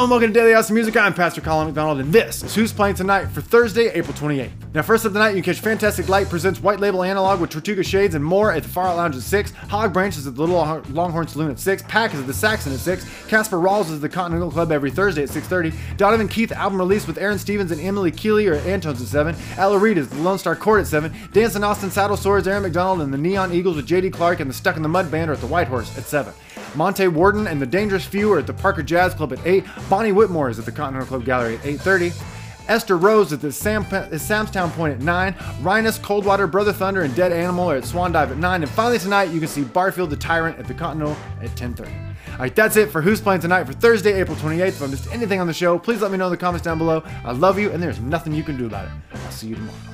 Hello and welcome to Daily Awesome Music. I'm Pastor Colin McDonald, and this is Who's Playing Tonight for Thursday, April 28th. Now, first up tonight, you can catch Fantastic Light presents White Label Analog with Tortuga Shades and more at the Far Out Lounge at 6. Hog Branch is at the Little Longhorn Saloon at 6. Pack is at the Saxon at 6. Casper Rawls is at the Continental Club every Thursday at 6.30. Donovan Keith album release with Aaron Stevens and Emily Keeley are at Antone's at 7. Ella Reed is the Lone Star Court at 7. Dance Dancing Austin Saddle Swords, Aaron McDonald and the Neon Eagles with JD Clark and the Stuck in the Mud Band are at the White Horse at 7. Monte Warden and the Dangerous Few are at the Parker Jazz Club at 8. Bonnie Whitmore is at the Continental Club Gallery at 8.30. Esther Rose at the Sam, Sam's Town Point at 9. Rhinus, Coldwater, Brother Thunder, and Dead Animal are at Swan Dive at 9. And finally tonight, you can see Barfield the Tyrant at the Continental at 10.30. Alright, that's it for Who's Playing Tonight for Thursday, April 28th. If I missed anything on the show, please let me know in the comments down below. I love you, and there's nothing you can do about it. I'll see you tomorrow.